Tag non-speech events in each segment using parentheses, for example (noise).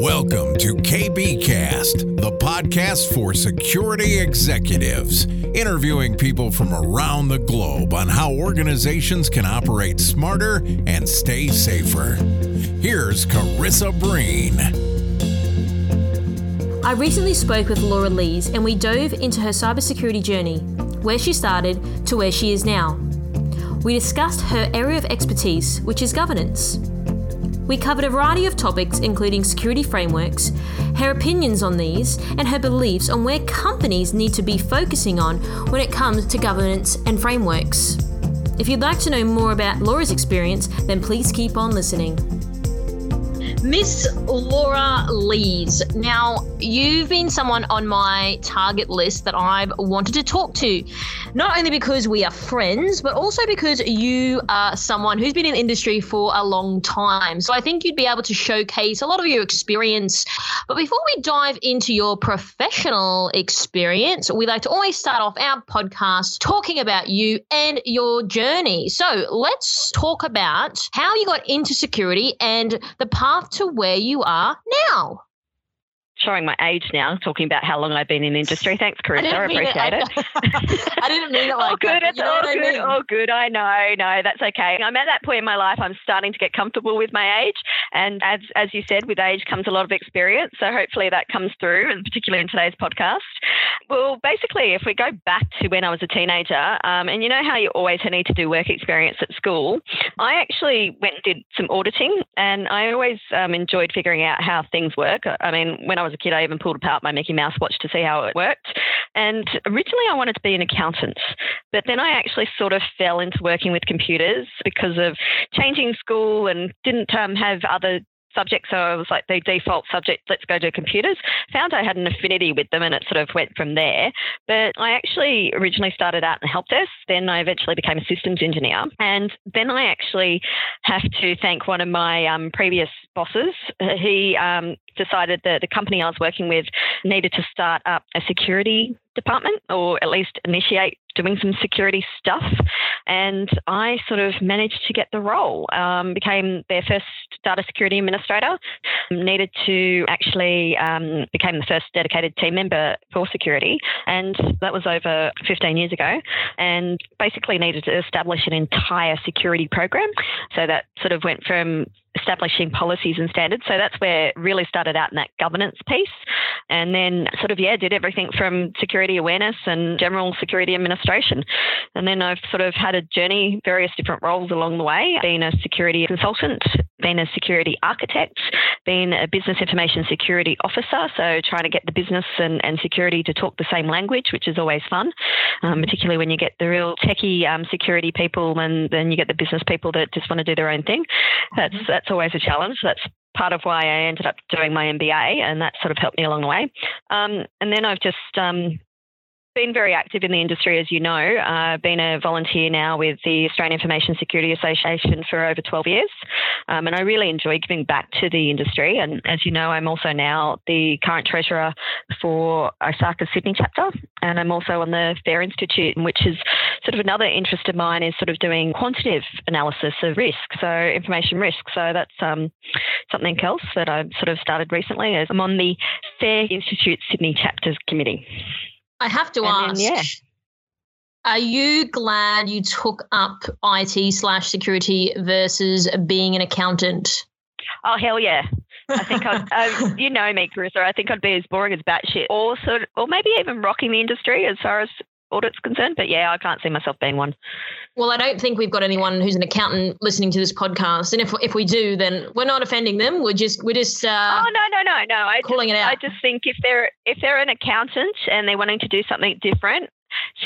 Welcome to KBKast, the podcast for security executives, interviewing people from around the globe on how organizations can operate smarter and stay safer. Here's Karissa Breen. I recently spoke with Laura Lees and we dove into her cybersecurity journey, where she started to where she is now. We discussed her area of expertise, which is governance. We covered a variety of topics, including security frameworks, her opinions on these, and her beliefs on where companies need to be focusing on when it comes to governance and frameworks. If you'd like to know more about Laura's experience, then please keep on listening. Miss Laura Lees. Now, you've been someone on my target list that I've wanted to talk to, not only because we are friends, but also because you are someone who's been in the industry for a long time. So I think you'd be able to showcase a lot of your experience. But before we dive into your professional experience, we like to always start off our podcast talking about you and your journey. So let's talk about how you got into security and the path to where you are now showing my age now, talking about how long I've been in industry. Thanks, Karissa. I, I appreciate it. it. (laughs) I didn't mean it like all good. That, it's all good. I mean? All good. I know. No, that's okay. I'm at that point in my life. I'm starting to get comfortable with my age, and as as you said, with age comes a lot of experience. So hopefully that comes through, and particularly in today's podcast. Well, basically, if we go back to when I was a teenager, um, and you know how you always need to do work experience at school, I actually went and did some auditing, and I always um, enjoyed figuring out how things work. I mean, when I was a kid, I even pulled apart my Mickey Mouse watch to see how it worked. And originally, I wanted to be an accountant, but then I actually sort of fell into working with computers because of changing school and didn't um, have other subject. So I was like the default subject, let's go to computers. Found I had an affinity with them and it sort of went from there. But I actually originally started out in help desk. Then I eventually became a systems engineer. And then I actually have to thank one of my um, previous bosses. He um, decided that the company I was working with needed to start up a security department or at least initiate doing some security stuff. And I sort of managed to get the role, um, became their first data security administrator, needed to actually um, became the first dedicated team member for security. And that was over 15 years ago. And basically needed to establish an entire security program. So that sort of went from establishing policies and standards. So that's where it really started out in that governance piece. And then sort of, yeah, did everything from security awareness and general security administration. And then I've sort of had a journey, various different roles along the way, being a security consultant, being a security architect, being a business information security officer. So trying to get the business and, and security to talk the same language, which is always fun, um, particularly when you get the real techie um, security people and then you get the business people that just want to do their own thing. That's, mm-hmm. that's always a challenge. That's part of why I ended up doing my MBA, and that sort of helped me along the way. Um, and then I've just um, been very active in the industry, as you know. I've uh, been a volunteer now with the Australian Information Security Association for over 12 years, um, and I really enjoy giving back to the industry. And as you know, I'm also now the current treasurer for ISACA Sydney chapter, and I'm also on the FAIR Institute, which is sort of another interest of mine is sort of doing quantitative analysis of risk, so information risk. So that's um, something else that I've sort of started recently. I'm on the FAIR Institute Sydney chapters committee. I have to and ask. Then, yeah. Are you glad you took up IT slash security versus being an accountant? Oh hell yeah! I think I'd, uh, (laughs) you know me, Karissa. I think I'd be as boring as batshit, or sort, of, or maybe even rocking the industry as far as audit's concerned. But yeah, I can't see myself being one. Well, I don't think we've got anyone who's an accountant listening to this podcast, and if if we do, then we're not offending them. We're just we're just uh, oh no no no no. I calling just, it out. I just think if they're if they're an accountant and they're wanting to do something different,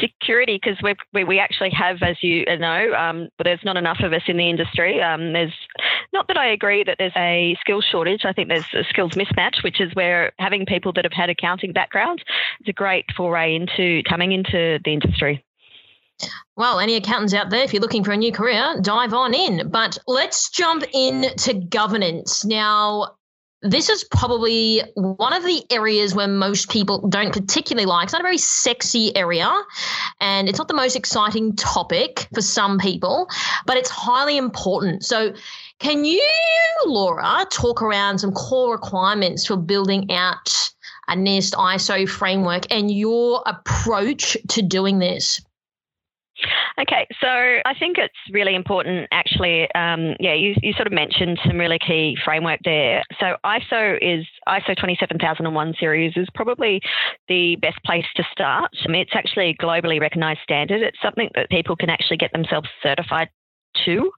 security because we we actually have, as you know, um, but there's not enough of us in the industry. Um, there's not that I agree that there's a skills shortage. I think there's a skills mismatch, which is where having people that have had accounting backgrounds is a great foray into coming into the industry. Well, any accountants out there, if you're looking for a new career, dive on in. But let's jump into governance. Now, this is probably one of the areas where most people don't particularly like. It's not a very sexy area and it's not the most exciting topic for some people, but it's highly important. So, can you, Laura, talk around some core requirements for building out a NIST ISO framework and your approach to doing this? Okay, so I think it's really important, actually. Um, yeah, you, you sort of mentioned some really key framework there. So ISO is ISO 27001 series is probably the best place to start. I mean, it's actually a globally recognized standard. It's something that people can actually get themselves certified two.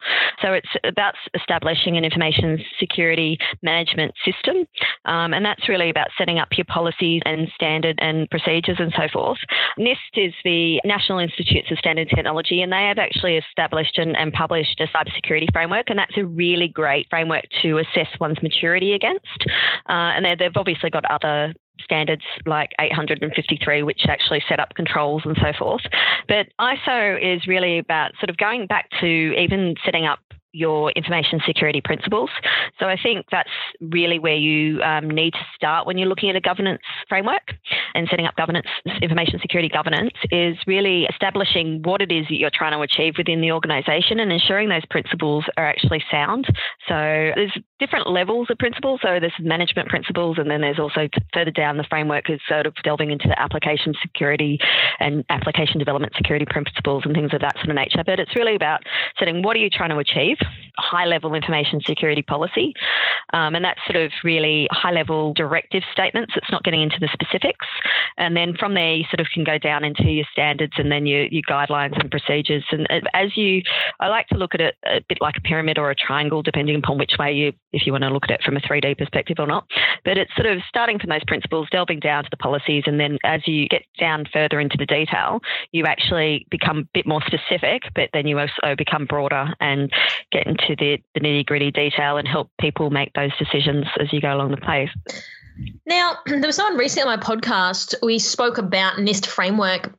So it's about establishing an information security management system. Um, and that's really about setting up your policies and standard and procedures and so forth. NIST is the National Institutes of Standard Technology, and they have actually established and, and published a cybersecurity framework. And that's a really great framework to assess one's maturity against. Uh, and they've obviously got other standards like 853, which actually set up controls and so forth. But ISO is really about sort of going back to even setting up your information security principles. So I think that's really where you um, need to start when you're looking at a governance framework and setting up governance, information security governance is really establishing what it is that you're trying to achieve within the organisation and ensuring those principles are actually sound. So there's different levels of principles. So there's management principles, and then there's also further down the framework is sort of delving into the application security and application development security principles and things of that sort of nature. But it's really about setting what are you trying to achieve high level information security policy. Um, and that's sort of really high level directive statements. It's not getting into the specifics. And then from there, you sort of can go down into your standards and then your, your guidelines and procedures. And as you, I like to look at it a bit like a pyramid or a triangle, depending upon which way you, if you want to look at it from a 3D perspective or not. But it's sort of starting from those principles, delving down to the policies. And then as you get down further into the detail, you actually become a bit more specific, but then you also become broader and get into into the, the nitty gritty detail and help people make those decisions as you go along the path. Now, (clears throat) there was someone recently on my podcast, we spoke about NIST framework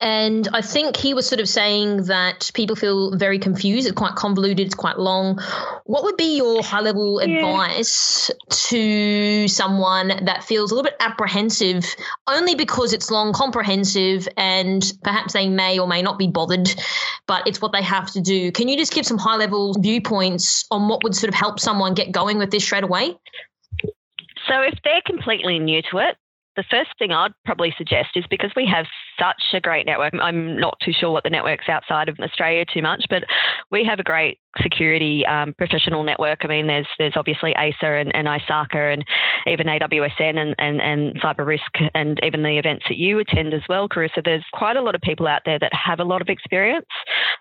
and I think he was sort of saying that people feel very confused. It's quite convoluted. It's quite long. What would be your high level yeah. advice to someone that feels a little bit apprehensive only because it's long, comprehensive, and perhaps they may or may not be bothered, but it's what they have to do? Can you just give some high level viewpoints on what would sort of help someone get going with this straight away? So, if they're completely new to it, the first thing I'd probably suggest is because we have such a great network. I'm not too sure what the networks outside of Australia too much, but we have a great security um, professional network. I mean, there's there's obviously AISA and, and ISACA and even AWSN and, and, and Cyber Risk and even the events that you attend as well, Karissa. There's quite a lot of people out there that have a lot of experience.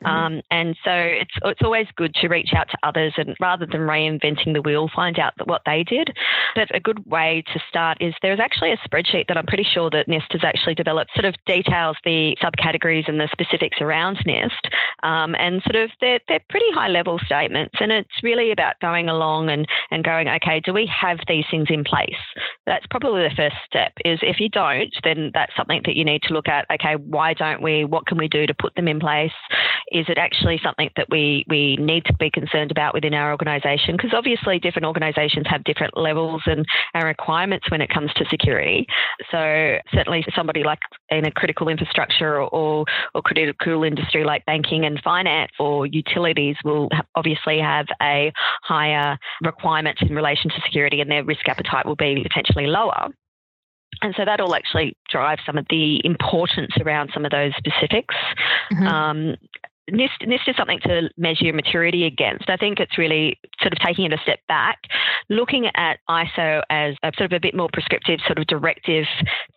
Mm-hmm. Um, and so it's, it's always good to reach out to others and rather than reinventing the wheel, find out what they did. But a good way to start is there's actually a spreadsheet that I'm pretty sure that NIST has actually developed, sort of details the subcategories and the specifics around NIST. Um, and sort of they're, they're pretty high level statements. And it's really about going along and, and going, okay, do we have these things in place? That's probably the first step is if you don't, then that's something that you need to look at. Okay, why don't we? What can we do to put them in place? Is it actually something that we, we need to be concerned about within our organisation? Because obviously different organisations have different levels and, and requirements when it comes to security. So certainly somebody like in a critical infrastructure or, or critical industry like banking and finance or utilities will obviously have a higher requirement in relation to security and their risk appetite will be potentially lower. And so that'll actually drive some of the importance around some of those specifics. Mm-hmm. Um, NIST, NIST is something to measure your maturity against. I think it's really sort of taking it a step back, looking at ISO as a sort of a bit more prescriptive, sort of directive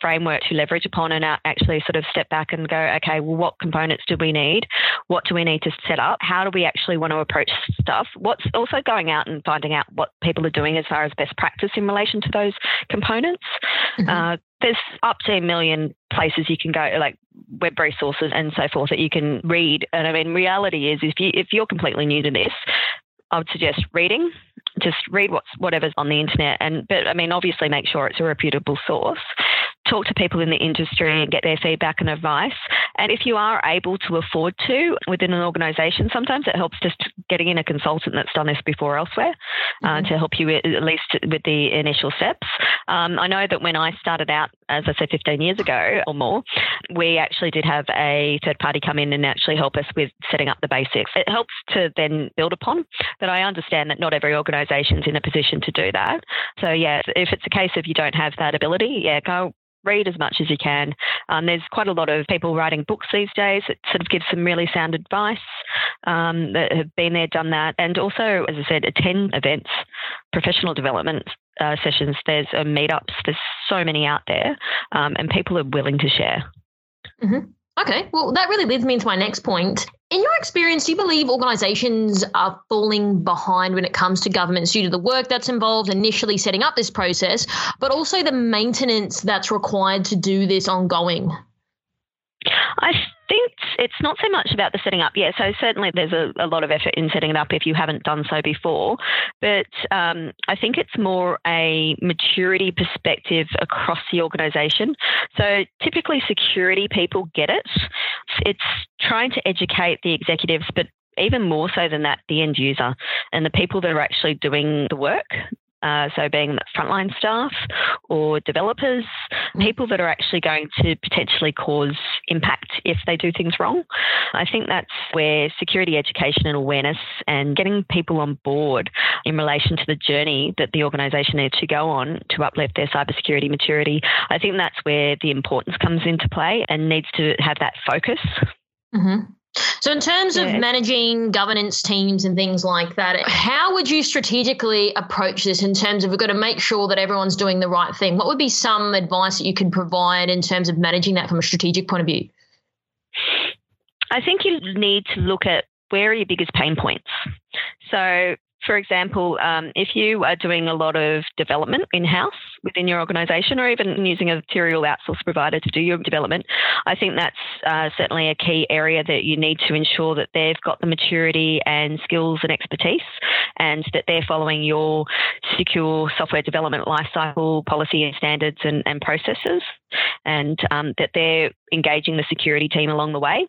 framework to leverage upon and actually sort of step back and go, okay, well, what components do we need? What do we need to set up? How do we actually want to approach stuff? What's also going out and finding out what people are doing as far as best practice in relation to those components. Mm-hmm. Uh, there's up to a million places you can go, like web resources and so forth that you can read. And I mean, reality is if you if you're completely new to this, I would suggest reading. Just read what's whatever's on the internet, and but I mean, obviously, make sure it's a reputable source talk to people in the industry and get their feedback and advice. And if you are able to afford to within an organisation, sometimes it helps just getting in a consultant that's done this before elsewhere. Uh, mm-hmm. to help you at least with the initial steps. Um, I know that when I started out, as I said, 15 years ago or more, we actually did have a third party come in and actually help us with setting up the basics. It helps to then build upon, but I understand that not every organisation is in a position to do that. So, yeah, if it's a case of you don't have that ability, yeah, go read as much as you can. Um, there's quite a lot of people writing books these days that sort of give some really sound advice um, that have been there, done that, and also, as I said, attend events, professional development uh, sessions. There's uh, meetups. There's so many out there, um, and people are willing to share. Mm-hmm. Okay, well, that really leads me into my next point. In your experience, do you believe organisations are falling behind when it comes to governance due to the work that's involved initially setting up this process, but also the maintenance that's required to do this ongoing? I think it's not so much about the setting up. Yeah, so certainly there's a, a lot of effort in setting it up if you haven't done so before. But um, I think it's more a maturity perspective across the organisation. So typically, security people get it. It's trying to educate the executives, but even more so than that, the end user and the people that are actually doing the work, uh, so being frontline staff or developers, mm. people that are actually going to potentially cause impact if they do things wrong. I think that's where security education and awareness and getting people on board in relation to the journey that the organisation needs to go on to uplift their cybersecurity maturity. I think that's where the importance comes into play and needs to have that focus. Mm-hmm. So, in terms yeah. of managing governance teams and things like that, how would you strategically approach this in terms of we've got to make sure that everyone's doing the right thing? What would be some advice that you can provide in terms of managing that from a strategic point of view? I think you need to look at where are your biggest pain points. So, for example, um, if you are doing a lot of development in house within your organisation, or even using a material outsource provider to do your development, I think that's uh, certainly a key area that you need to ensure that they've got the maturity and skills and expertise, and that they're following your secure software development lifecycle policy and standards and, and processes and um, that they're engaging the security team along the way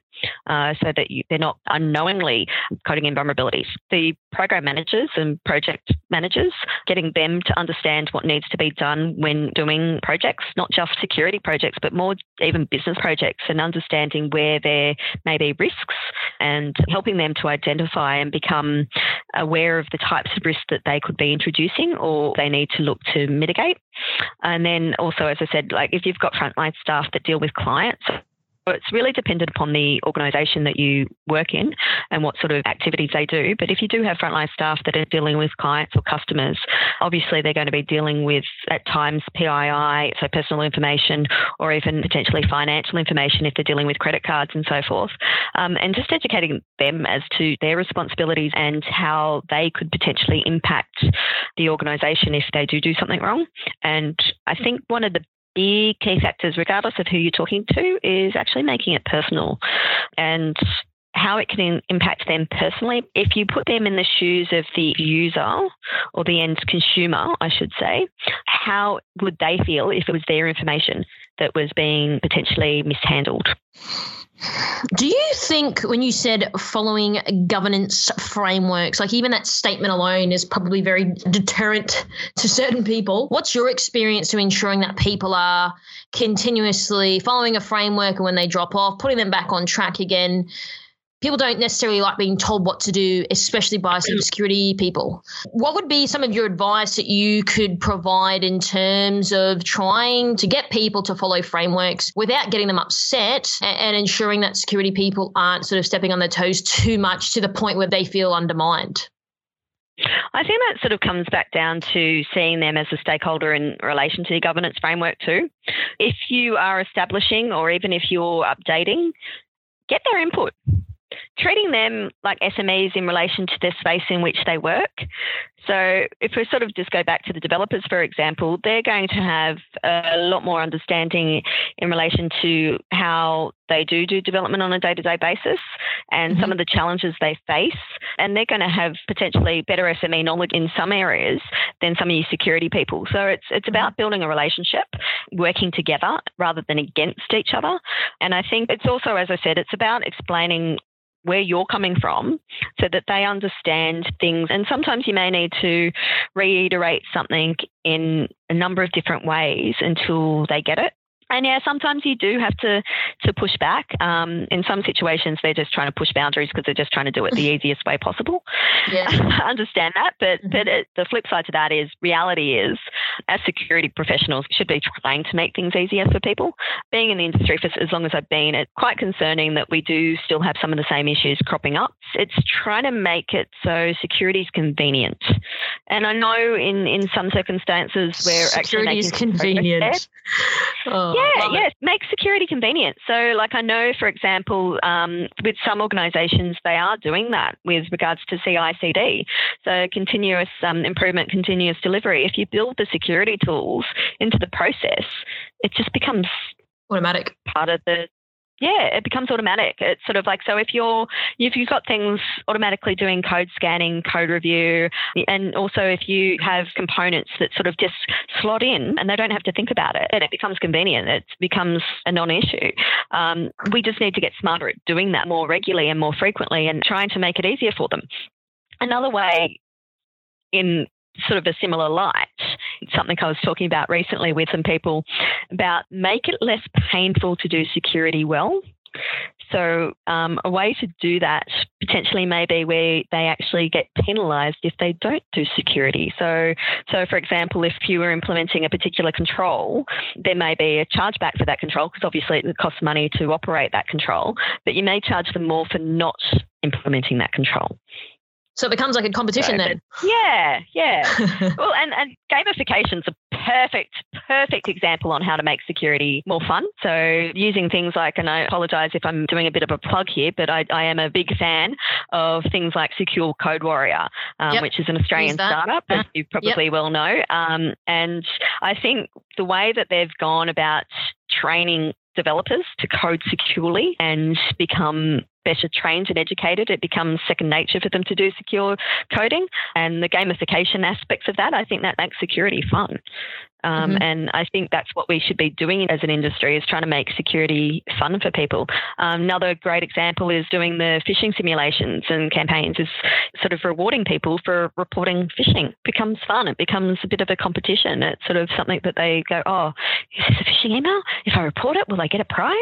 uh, so that you, they're not unknowingly coding in vulnerabilities. The program managers and project managers, getting them to understand what needs to be done Um, when doing projects, not just security projects, but more even business projects, and understanding where there may be risks and helping them to identify and become aware of the types of risks that they could be introducing or they need to look to mitigate. And then also, as I said, like if you've got frontline staff that deal with clients, it's really dependent upon the organisation that you work in and what sort of activities they do. But if you do have frontline staff that are dealing with clients or customers, obviously they're going to be dealing with at times PII, so personal information, or even potentially financial information if they're dealing with credit cards and so forth. Um, and just educating them as to their responsibilities and how they could potentially impact the organisation if they do do something wrong. And I think one of the big key factors, regardless of who you're talking to, is actually making it personal. And how it can impact them personally. If you put them in the shoes of the user or the end consumer, I should say, how would they feel if it was their information that was being potentially mishandled? Do you think when you said following governance frameworks, like even that statement alone is probably very deterrent to certain people? What's your experience to ensuring that people are continuously following a framework and when they drop off, putting them back on track again? People don't necessarily like being told what to do, especially by cybersecurity people. What would be some of your advice that you could provide in terms of trying to get people to follow frameworks without getting them upset and, ensuring that security people aren't sort of stepping on their toes too much to the point where they feel undermined? I think that sort of comes back down to seeing them as a stakeholder in relation to the governance framework too. If you are establishing or even if you're updating, get their input treating them like SMEs in relation to the space in which they work. So, if we sort of just go back to the developers, for example, they're going to have a lot more understanding in relation to how they do do development on a day to day basis and mm-hmm. some of the challenges they face. And they're going to have potentially better SME knowledge in some areas than some of your security people. So, it's, it's mm-hmm. about building a relationship, working together rather than against each other. And I think it's also, as I said, it's about explaining where you're coming from so that they understand things. And sometimes you may need to reiterate something in a number of different ways until they get it. And yeah, sometimes you do have to to push back. Um, in some situations, they're just trying to push boundaries because they're just trying to do it the (laughs) easiest way possible. Yeah, (laughs) I understand that, but mm-hmm. but it, the flip side to that is reality is as security professionals should be trying to make things easier for people. Being in the industry for as long as I've been, it's quite concerning that we do still have some of the same issues cropping up. It's trying to make it so security is convenient. And I know in in some circumstances where security is convenient. Oh, yeah, yes, make security convenient. So, like I know, for example, um, with some organisations, they are doing that with regards to CI/CD. So, continuous um, improvement, continuous delivery. If you build the security tools into the process, it just becomes automatic part of the yeah, it becomes automatic. It's sort of like so if you're if you've got things automatically doing code scanning, code review, and also if you have components that sort of just slot in and they don't have to think about it, and it becomes convenient. It becomes a non-issue. Um, we just need to get smarter at doing that more regularly and more frequently, and trying to make it easier for them. Another way in sort of a similar light. something I was talking about recently with some people about make it less painful to do security well. So, um, a way to do that potentially may be where they actually get penalised if they don't do security. So, so for example, if you were implementing a particular control, there may be a chargeback for that control because obviously it costs money to operate that control, but you may charge them more for not implementing that control. So it becomes like a competition so, then. Yeah, yeah. (laughs) well, and, and gamification's a perfect, perfect example on how to make security more fun. So using things like, and I apologize if I'm doing a bit of a plug here, but I, I am a big fan of things like Secure Code Warrior, um, yep. which is an Australian startup, as (laughs) you probably yep. well know. Um, and I think the way that they've gone about training developers to code securely and become better trained and educated, it becomes second nature for them to do secure coding. And the gamification aspects of that, I think that makes security fun. Um, mm-hmm. And I think that's what we should be doing as an industry is trying to make security fun for people. Um, another great example is doing the phishing simulations and campaigns is sort of rewarding people for reporting phishing. It becomes fun. It becomes a bit of a competition. It's sort of something that they go, oh, is this a phishing email? If I report it, will I get a prize?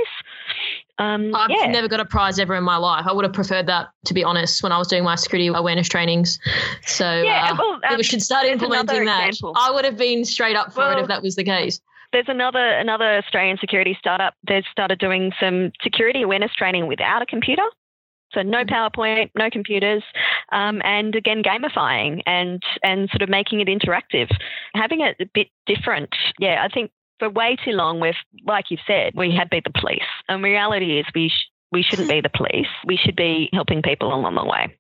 Um, I've yeah. never got a prize ever in my life. I would have preferred that, to be honest, when I was doing my security awareness trainings. So yeah, uh, well, um, we should start implementing that. Example. I would have been straight up for well, if that was the case. There's another another Australian security startup. They've started doing some security awareness training without a computer. So no mm-hmm. PowerPoint, no computers, um, and again gamifying and and sort of making it interactive, having it a bit different. Yeah, I think for way too long we've, like you've said, we have been the police, and reality is we sh- we shouldn't be the police. We should be helping people along the way.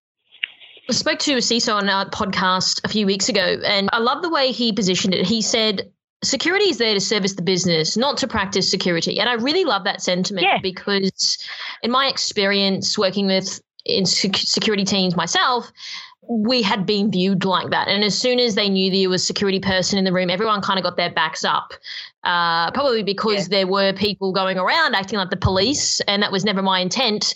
I spoke to a CISO on our podcast a few weeks ago, and I love the way he positioned it. He said, Security is there to service the business, not to practice security. And I really love that sentiment yeah. because, in my experience working with in security teams myself, we had been viewed like that. And as soon as they knew there was a security person in the room, everyone kind of got their backs up. Uh, probably because yeah. there were people going around acting like the police, and that was never my intent.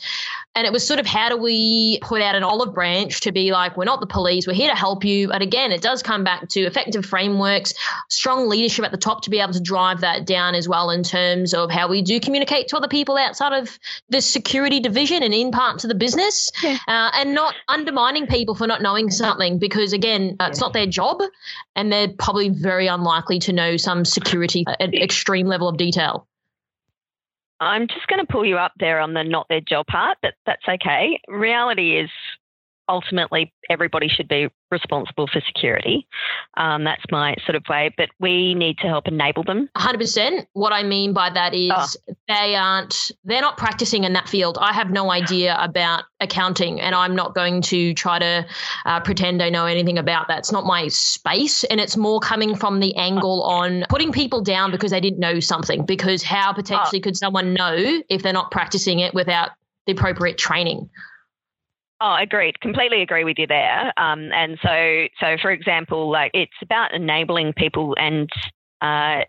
And it was sort of how do we put out an olive branch to be like, we're not the police, we're here to help you. But again, it does come back to effective frameworks, strong leadership at the top to be able to drive that down as well in terms of how we do communicate to other people outside of the security division and in parts of the business, yeah. uh, and not undermining people for not knowing something because, again, uh, it's not their job and they're probably very unlikely to know some security at extreme level of detail. I'm just going to pull you up there on the not their job part, but that's okay. Reality is ultimately everybody should be responsible for security. Um, that's my sort of way, but we need to help enable them. 100%. What I mean by that is oh. they aren't, they're not practicing in that field. I have no idea about accounting and I'm not going to try to uh, pretend I know anything about that. It's not my space. And it's more coming from the angle on putting people down because they didn't know something. Because how potentially oh. could someone know if they're not practicing it without the appropriate training? Oh, agreed. Completely agree with you there. Um, and so, so for example, like it's about enabling people and uh,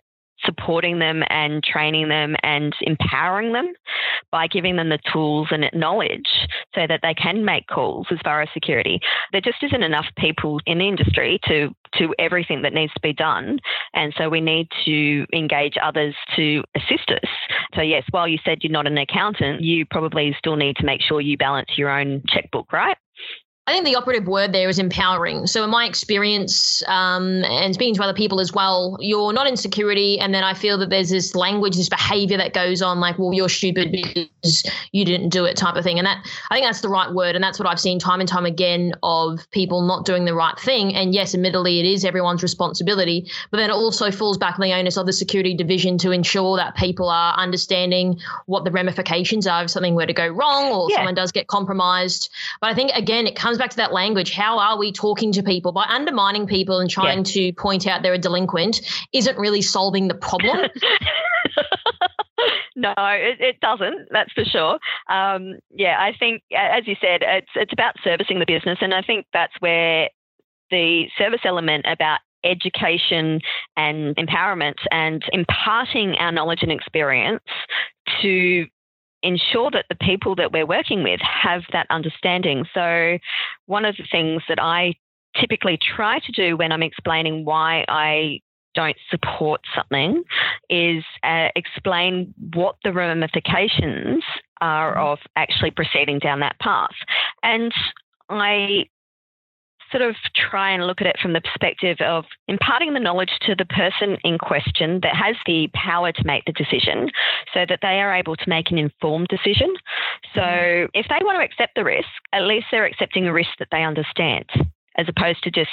supporting them and training them and empowering them by giving them the tools and knowledge so that they can make calls as far as security. There just isn't enough people in the industry to to everything that needs to be done. And so we need to engage others to assist us. So yes, while you said you're not an accountant, you probably still need to make sure you balance your own checkbook, right? I think the operative word there is empowering. So, in my experience um, and speaking to other people as well, you're not in security, and then I feel that there's this language, this behavior that goes on, like, well, you're stupid because you didn't do it, type of thing. And that I think that's the right word, and that's what I've seen time and time again of people not doing the right thing. And yes, admittedly, it is everyone's responsibility, but then it also falls back on the onus of the security division to ensure that people are understanding what the ramifications are if something were to go wrong or yeah. someone does get compromised. But I think again, it comes comes back to that language. How are we talking to people? By undermining people and trying yeah. to point out they're a delinquent isn't really solving the problem. (laughs) no, it, it, doesn't. That's for sure. Um, yeah, I think, as you said, it's it's about servicing the business, and I think that's where the service element about education and empowerment and imparting our knowledge and experience to ensure that the people that we're working with have that understanding. So, one of the things that I typically try to do when I'm explaining why I don't support something is uh, explain what the ramifications are mm-hmm. of actually proceeding down that path. And I sort of try and look at it from the perspective of imparting the knowledge to the person in question that has the power to make the decision so that they are able to make an informed decision. So mm-hmm. if they want to accept the risk, at least they're accepting a risk that they understand as opposed to just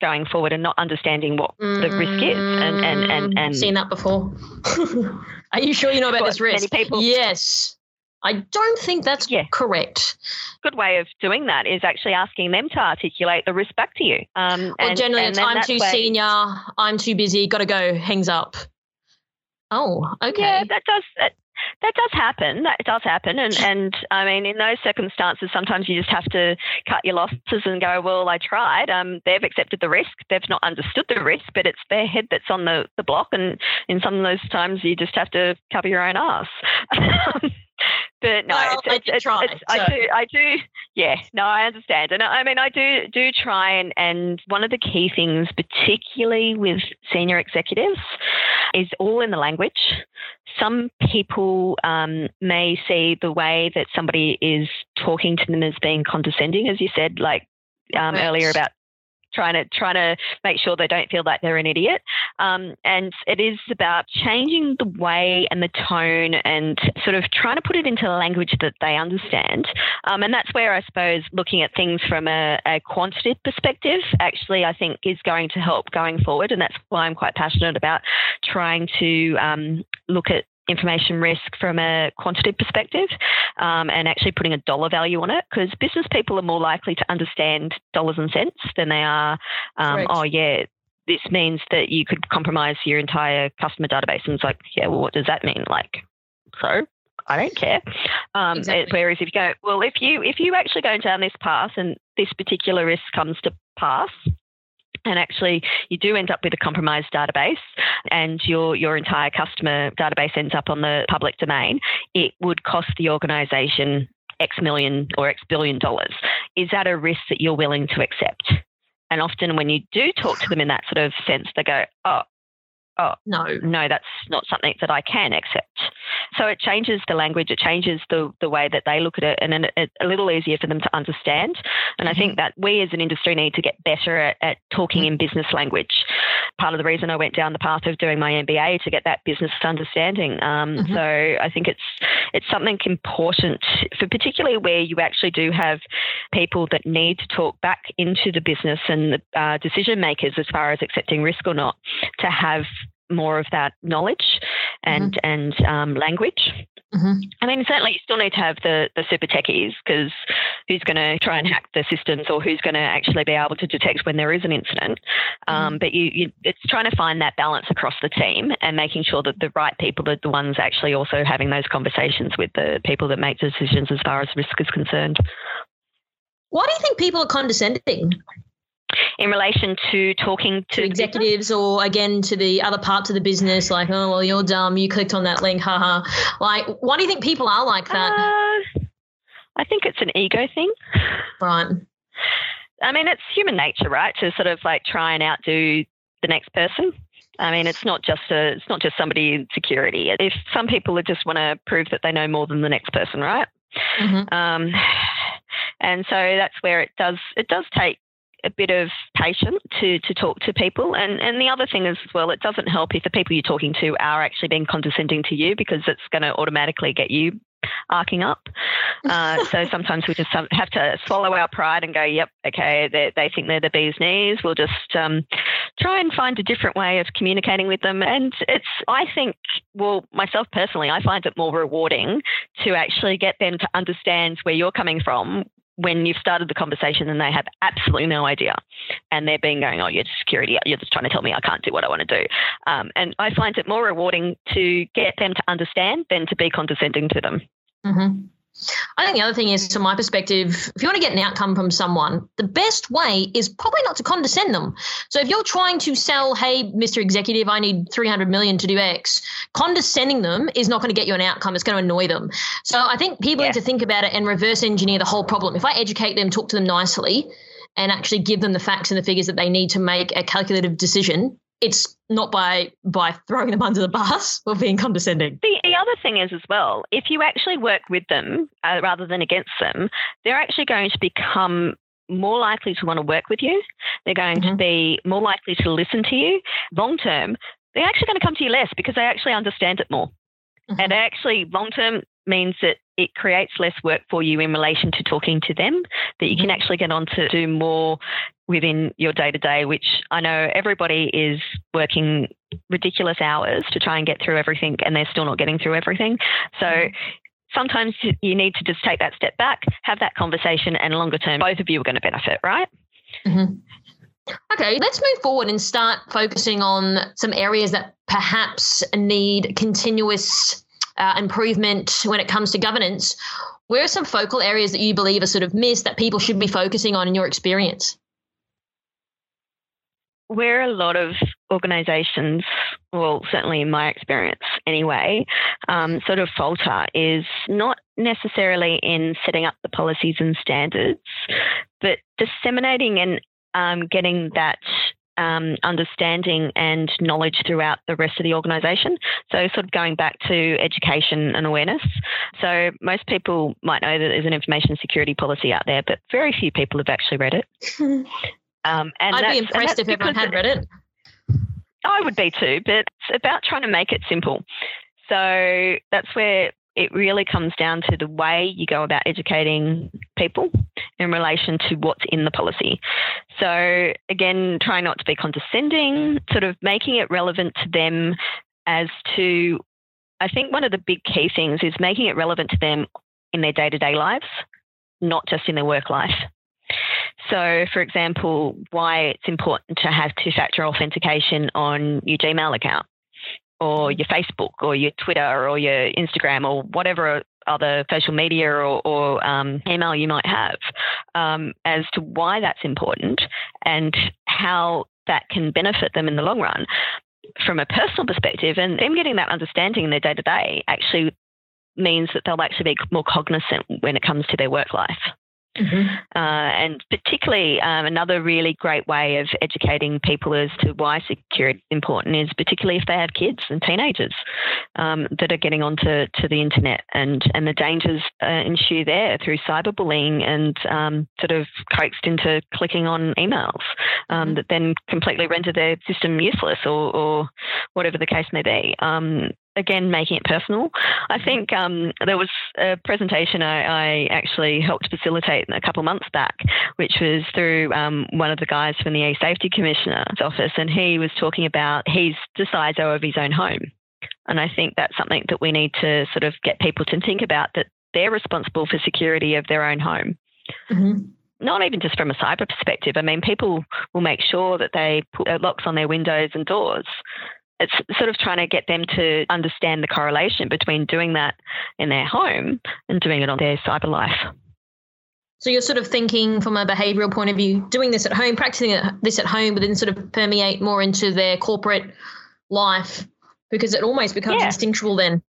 going forward and not understanding what mm, the risk is and and and, and seen that before (laughs) are you sure you know about this risk people yes I don't think that's yeah. correct. Good way of doing that is actually asking them to articulate the risk back to you. Um, well, and, generally, and it's I'm too way, senior, I'm too busy, got to go, hangs up. Oh, okay. Yeah, that does. That, that does happen. That does happen, and (laughs) and I mean, in those circumstances, sometimes you just have to cut your losses and go. Well, I tried. Um, they've accepted the risk. They've not understood the risk, but it's their head that's on the the block, and in some of those times, you just have to cover your own ass. (laughs) (laughs) but no, well, it's, it's, try, it's, so. I do, I do, yeah, no, I understand, and I, I mean, I do do try and and one of the key things, particularly with senior executives, is all in the language. Some people um, may see the way that somebody is talking to them as being condescending, as you said, like um, earlier about trying to trying to make sure they don't feel like they're an idiot. Um, and it is about changing the way and the tone and sort of trying to put it into a language that they understand. Um, and that's where I suppose looking at things from a, a quantitative perspective actually I think is going to help going forward. And that's why I'm quite passionate about trying to um, look at information risk from a quantitative perspective um, and actually putting a dollar value on it because business people are more likely to understand dollars and cents than they are, um, oh, yeah, this means that you could compromise your entire customer database. And it's like, yeah, well, what does that mean? Like, so I don't care. Um, exactly. Whereas if you go, well, if you if you actually go down this path and this particular risk comes to pass, and actually you do end up with a compromised database and your your entire customer database ends up on the public domain, it would cost the organization X million or X billion dollars. Is that a risk that you're willing to accept? And often when you do talk to them in that sort of sense, they go, Oh, oh no no that's not something that i can accept so it changes the language it changes the, the way that they look at it and then it's a little easier for them to understand and i think mm-hmm. that we as an industry need to get better at, at talking mm-hmm. in business language part of the reason i went down the path of doing my mba to get that business understanding um, mm-hmm. so i think it's it's something important for particularly where you actually do have people that need to talk back into the business and the uh, decision makers as far as accepting risk or not to have more of that knowledge and mm-hmm. and um, language. Mm-hmm. I mean, certainly you still need to have the, the super techies because who's going to try and hack the systems or who's going to actually be able to detect when there is an incident. Um, mm-hmm. But you, you, it's trying to find that balance across the team and making sure that the right people are the ones actually also having those conversations with the people that make decisions as far as risk is concerned. Why do you think people are condescending? In relation to talking to, to executives or again to the other parts of the business like oh well you're dumb. You clicked on that link. Haha like why do you think people are like that? Uh, i think it's an ego thing. Right. I mean it's human nature right to sort of like try and outdo the next person. I mean, it's not just a, it's not just somebody in security. If some people just want to prove that they know more than the next person, right? Mm-hmm. Um, and so that's where it does it does take a bit of patience to to talk to people. And and the other thing is as well, it doesn't help if the people you're talking to are actually being condescending to you because it's going to automatically get you arcing up. (laughs) Uh, so sometimes we just have to swallow our pride and go, yep, okay, they, they think they're the bee's knees. We'll just um, try and find a different way of communicating with them. And it's, I think, well, myself personally, I find it more rewarding to actually get them to understand where you're coming from when you've started the conversation and they have absolutely no idea and they're being going, oh, you're just security, you're just trying to tell me I can't do what I want to do. Um, and I find it more rewarding to get them to understand than to be condescending to them. Mm-hmm. I think the other thing is, from my perspective, if you want to get an outcome from someone, the best way is probably not to condescend them. So if you're trying to sell, hey, Mr. Executive, I need 300 million to do X, condescending them is not going to get you an outcome. It's going to annoy them. So I think people yeah. need to think about it and reverse engineer the whole problem. If I educate them, talk to them nicely, and actually give them the facts and the figures that they need to make a calculative decision, it's not by by throwing them under the bus (laughs) or being condescending. The, the other thing is as well, if you actually work with them uh, rather than against them, they're actually going to become more likely to want to work with you. They're going mm-hmm. to be more likely to listen to you long term. They're actually going to come to you less because they actually understand it more. Mm-hmm. And actually, long term means that it creates less work for you in relation to talking to them, that you can mm-hmm. actually get on to do more within your day to day, which I know everybody is working ridiculous hours to try and get through everything and they're still not getting through everything. So mm-hmm. sometimes you need to just take that step back, have that conversation, and longer term, both of you are going to benefit, right? Mm-hmm. Okay, let's move forward and start focusing on some areas that perhaps need continuous uh, improvement when it comes to governance. Where are some focal areas that you believe are sort of missed that people should be focusing on in your experience? Where a lot of organizations, well, certainly in my experience anyway, um, sort of falter is not necessarily in setting up the policies and standards, but disseminating and um, getting that um, understanding and knowledge throughout the rest of the organisation. So, sort of going back to education and awareness. So, most people might know that there's an information security policy out there, but very few people have actually read it. (laughs) Um, and I'd be impressed if everyone had read it. I would be too, but it's about trying to make it simple. So that's where it really comes down to the way you go about educating people in relation to what's in the policy. So, again, try not to be condescending, sort of making it relevant to them as to, I think one of the big key things is making it relevant to them in their day to day lives, not just in their work life. So, for example, why it's important to have two factor authentication on your Gmail account or your Facebook or your Twitter or your Instagram or whatever other social media or, or um, email you might have um, as to why that's important and how that can benefit them in the long run from a personal perspective and them getting that understanding in their day to day actually means that they'll actually be more cognizant when it comes to their work life. Mm-hmm. Uh, and particularly, um, another really great way of educating people as to why security is important is particularly if they have kids and teenagers um, that are getting onto to the internet and, and the dangers uh, ensue there through cyberbullying and um, sort of coaxed into clicking on emails um, mm-hmm. that then completely render their system useless or, or whatever the case may be. Again, making it personal. I think um, there was a presentation I, I, actually helped facilitate a couple months back, which was through um, one of the guys from the E-Safety Commissioner's office, and he was talking about he's the CISO of his own home. And I think that's something that we need to sort of get people to think about that they're responsible for security of their own home. Mm-hmm not even just from a cyber perspective. I mean, people will make sure that they put locks on their windows and doors it's sort of trying to get them to understand the correlation between doing that in their home and doing it on their cyber life. So you're sort of thinking from a behavioral point of view, doing this at home, practicing this at home, but then sort of permeate more into their corporate life because it almost becomes yeah. instinctual then.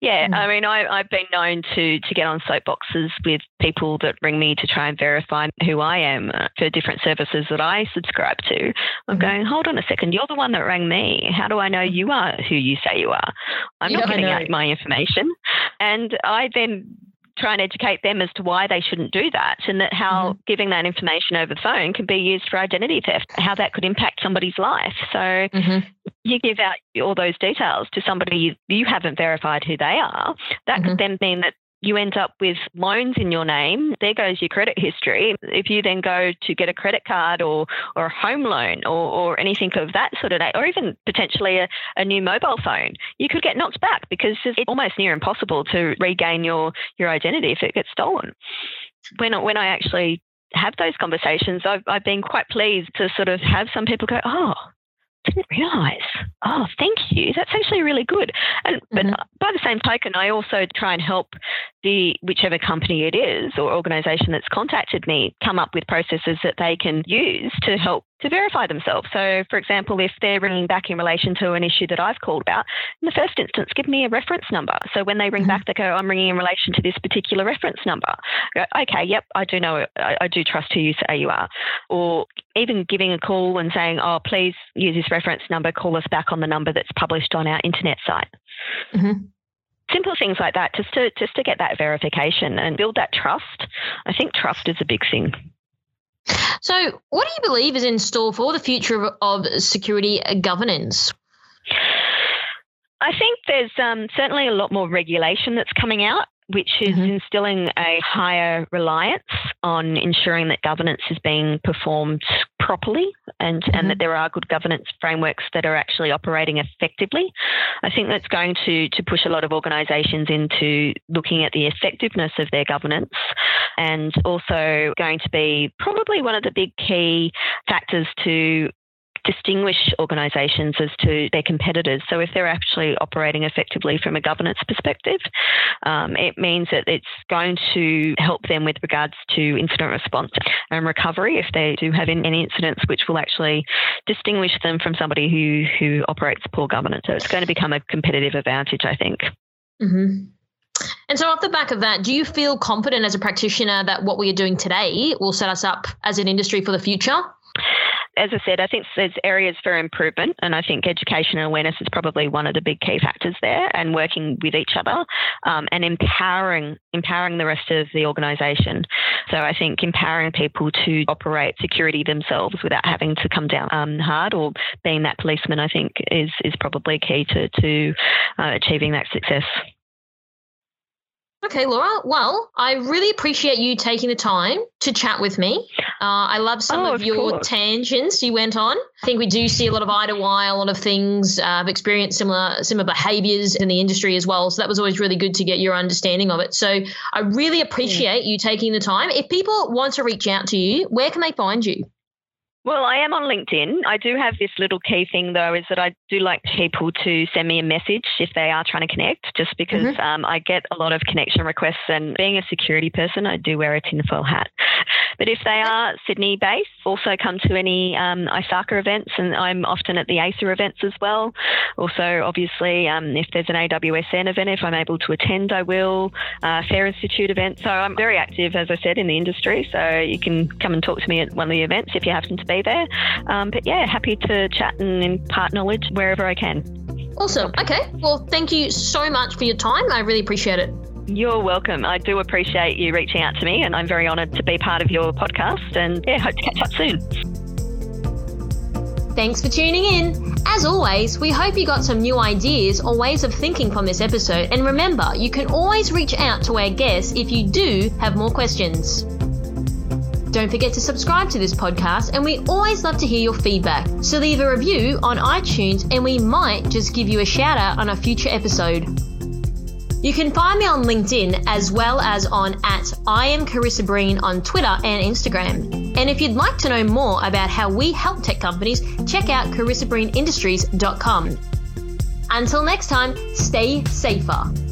Yeah, mm. I mean, I, I've been known to to get on soapboxes with people that ring me to try and verify who I am uh, for different services that I subscribe to. I'm mm. going, hold on a second, you're the one that rang me. How do I know you are who you say you are? I'm not giving out my information. And I then try and educate them as to why they shouldn't do that and that how mm-hmm. giving that information over the phone can be used for identity theft, how that could impact somebody's life. So mm-hmm. you give out all those details to somebody you, you haven't verified who they are. That mm-hmm. could then mean that you end up with loans in your name. There goes your credit history. If you then go to get a credit card or, or a home loan or, or anything of that sort of, or even potentially a, a new mobile phone, you could get knocked back because it's almost near impossible to regain your, your identity if it gets stolen. When, when I actually have those conversations, I've, I've been quite pleased to sort of have some people go, oh, didn't realize. Oh, thank you. That's actually really good. And but mm-hmm. by the same token, I also try and help the whichever company it is or organization that's contacted me come up with processes that they can use to help to verify themselves. So, for example, if they're ringing back in relation to an issue that I've called about, in the first instance, give me a reference number. So when they ring mm-hmm. back, they go, "I'm ringing in relation to this particular reference number." Go, okay, yep, I do know, I, I, do trust who you say you are. Or even giving a call and saying, "Oh, please use this reference number. Call us back on the number that's published on our internet site." Mm-hmm simple things like that just to just to get that verification and build that trust i think trust is a big thing so, what do you believe is in store for the future of, of security governance? I think there's um, certainly a lot more regulation that's coming out which is mm-hmm. instilling a higher reliance on ensuring that governance is being performed properly and, mm-hmm. and that there are good governance frameworks that are actually operating effectively. I think that's going to, to push a lot of organisations into looking at the effectiveness of their governance and also going to be probably one of the big key factors to distinguish organisations as to their competitors. So if they're actually operating effectively from a governance perspective, um, it means that it's going to help them with regards to incident response and recovery if they do have any incidents, which will actually distinguish them from somebody who who operates poor governance. So it's going to become a competitive advantage, I think. Mm-hmm. And so, off the back of that, do you feel confident as a practitioner that what we are doing today will set us up as an industry for the future? As I said, I think there's areas for improvement, and I think education and awareness is probably one of the big key factors there, and working with each other um, and empowering empowering the rest of the organisation. So I think empowering people to operate security themselves without having to come down um, hard or being that policeman, I think is is probably key to to uh, achieving that success. Okay, Laura. Well, I really appreciate you taking the time to chat with me. Uh, I love some oh, of, of your tangents you went on. I think we do see a lot of eye to eye, a lot of things. Uh, I've experienced similar similar behaviours in the industry as well. So that was always really good to get your understanding of it. So I really appreciate you taking the time. If people want to reach out to you, where can they find you? Well, I am on LinkedIn. I do have this little key thing, though, is that I do like people to send me a message if they are trying to connect, just because mm-hmm. um, I get a lot of connection requests. And being a security person, I do wear a tinfoil hat. (laughs) But if they are Sydney based, also come to any um, ISACA events, and I'm often at the AISA events as well. Also, obviously, um, if there's an AWSN event, if I'm able to attend, I will. Uh, Fair Institute event. So I'm very active, as I said, in the industry. So you can come and talk to me at one of the events if you happen to be there. Um, but yeah, happy to chat and impart knowledge wherever I can. Awesome. Okay. Well, thank you so much for your time. I really appreciate it. You're welcome. I do appreciate you reaching out to me, and I'm very honoured to be part of your podcast. And yeah, hope to catch up soon. Thanks for tuning in. As always, we hope you got some new ideas or ways of thinking from this episode. And remember, you can always reach out to our guests if you do have more questions. Don't forget to subscribe to this podcast, and we always love to hear your feedback. So leave a review on iTunes, and we might just give you a shout out on a future episode. You can find me on LinkedIn as well as on at I am Karissa Breen on Twitter and Instagram. And if you'd like to know more about how we help tech companies, check out carissabreenindustries.com. Until next time, stay safer.